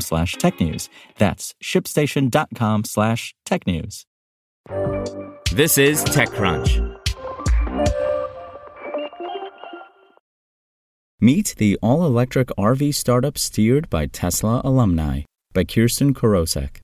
slash technews. That's shipstation.com slash technews. This is TechCrunch. Meet the all-electric RV startup steered by Tesla alumni by Kirsten Korosek.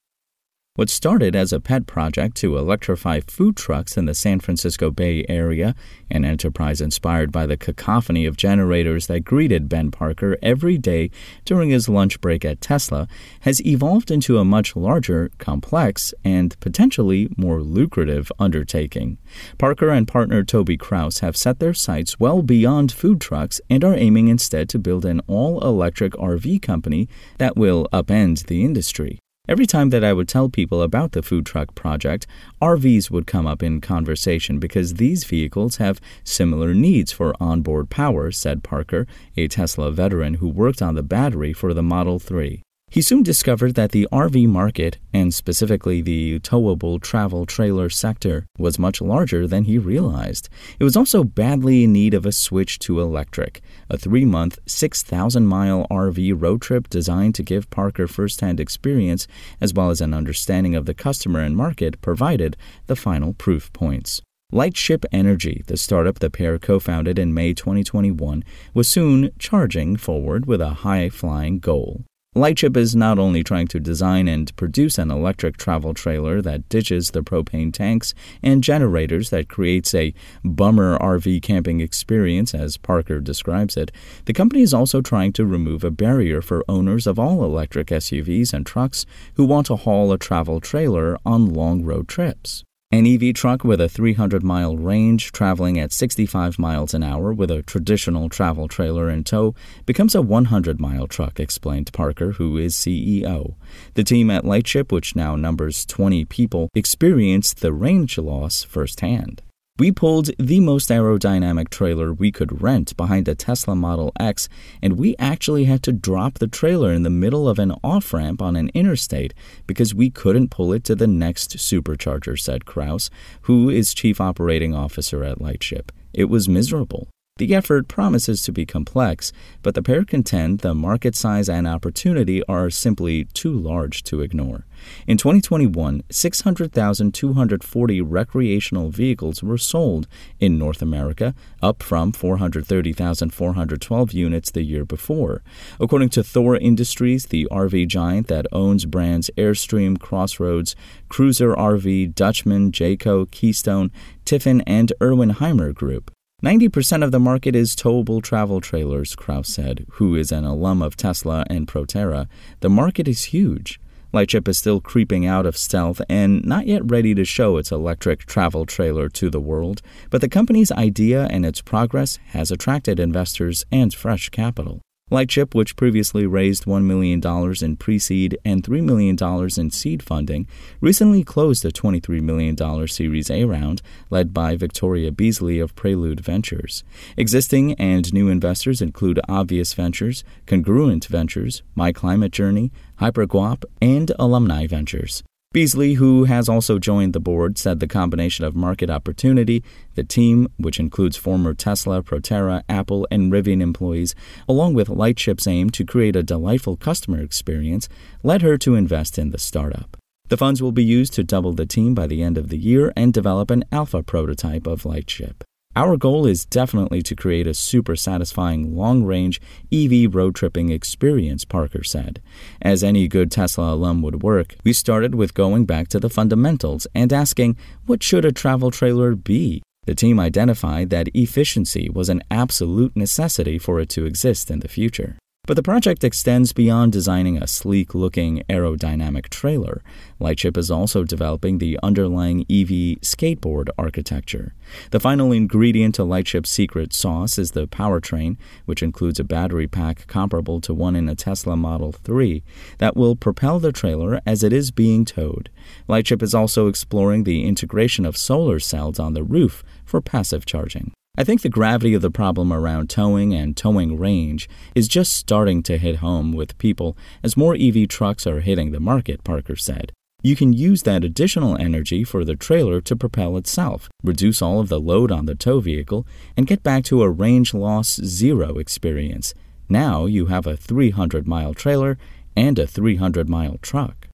What started as a pet project to electrify food trucks in the San Francisco Bay Area, an enterprise inspired by the cacophony of generators that greeted Ben Parker every day during his lunch break at Tesla, has evolved into a much larger, complex, and potentially more lucrative undertaking. Parker and partner Toby Kraus have set their sights well beyond food trucks and are aiming instead to build an all electric RV company that will upend the industry. Every time that I would tell people about the food truck project, RVs would come up in conversation because these vehicles have similar needs for onboard power, said Parker, a Tesla veteran who worked on the battery for the Model 3. He soon discovered that the RV market, and specifically the towable travel trailer sector, was much larger than he realized. It was also badly in need of a switch to electric. A three month, 6,000 mile RV road trip designed to give Parker first hand experience as well as an understanding of the customer and market provided the final proof points. Lightship Energy, the startup the pair co founded in May 2021, was soon charging forward with a high flying goal. Lightship is not only trying to design and produce an electric travel trailer that ditches the propane tanks and generators that creates a bummer RV camping experience, as Parker describes it, the company is also trying to remove a barrier for owners of all electric SUVs and trucks who want to haul a travel trailer on long road trips. An EV truck with a 300 mile range, traveling at 65 miles an hour with a traditional travel trailer in tow, becomes a 100 mile truck, explained Parker, who is CEO. The team at Lightship, which now numbers 20 people, experienced the range loss firsthand. We pulled the most aerodynamic trailer we could rent behind a Tesla Model X, and we actually had to drop the trailer in the middle of an off ramp on an interstate because we couldn't pull it to the next supercharger, said Kraus, who is Chief Operating Officer at Lightship. It was miserable. The effort promises to be complex, but the pair contend the market size and opportunity are simply too large to ignore. In 2021, 600,240 recreational vehicles were sold in North America, up from 430,412 units the year before. According to Thor Industries, the RV giant that owns brands Airstream, Crossroads, Cruiser RV, Dutchman, Jayco, Keystone, Tiffin, and Erwin Hymer Group. 90% of the market is towable travel trailers, Kraus said, who is an alum of Tesla and Proterra. The market is huge. Lightship is still creeping out of stealth and not yet ready to show its electric travel trailer to the world, but the company's idea and its progress has attracted investors and fresh capital. Lightship, which previously raised $1 million in pre seed and $3 million in seed funding, recently closed a $23 million Series A round led by Victoria Beasley of Prelude Ventures. Existing and new investors include Obvious Ventures, Congruent Ventures, My Climate Journey, HyperGuap, and Alumni Ventures. Beasley, who has also joined the board, said the combination of market opportunity, the team, which includes former Tesla, Proterra, Apple, and Rivian employees, along with Lightship's aim to create a delightful customer experience, led her to invest in the startup. The funds will be used to double the team by the end of the year and develop an alpha prototype of Lightship. Our goal is definitely to create a super satisfying long range EV road tripping experience, Parker said. As any good Tesla alum would work, we started with going back to the fundamentals and asking, what should a travel trailer be? The team identified that efficiency was an absolute necessity for it to exist in the future. But the project extends beyond designing a sleek looking aerodynamic trailer. Lightship is also developing the underlying EV skateboard architecture. The final ingredient to Lightship's secret sauce is the powertrain, which includes a battery pack comparable to one in a Tesla Model 3 that will propel the trailer as it is being towed. Lightship is also exploring the integration of solar cells on the roof for passive charging. I think the gravity of the problem around towing and towing range is just starting to hit home with people as more EV trucks are hitting the market, Parker said. You can use that additional energy for the trailer to propel itself, reduce all of the load on the tow vehicle, and get back to a range loss zero experience. Now you have a 300 mile trailer and a 300 mile truck.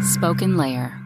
Spoken Layer.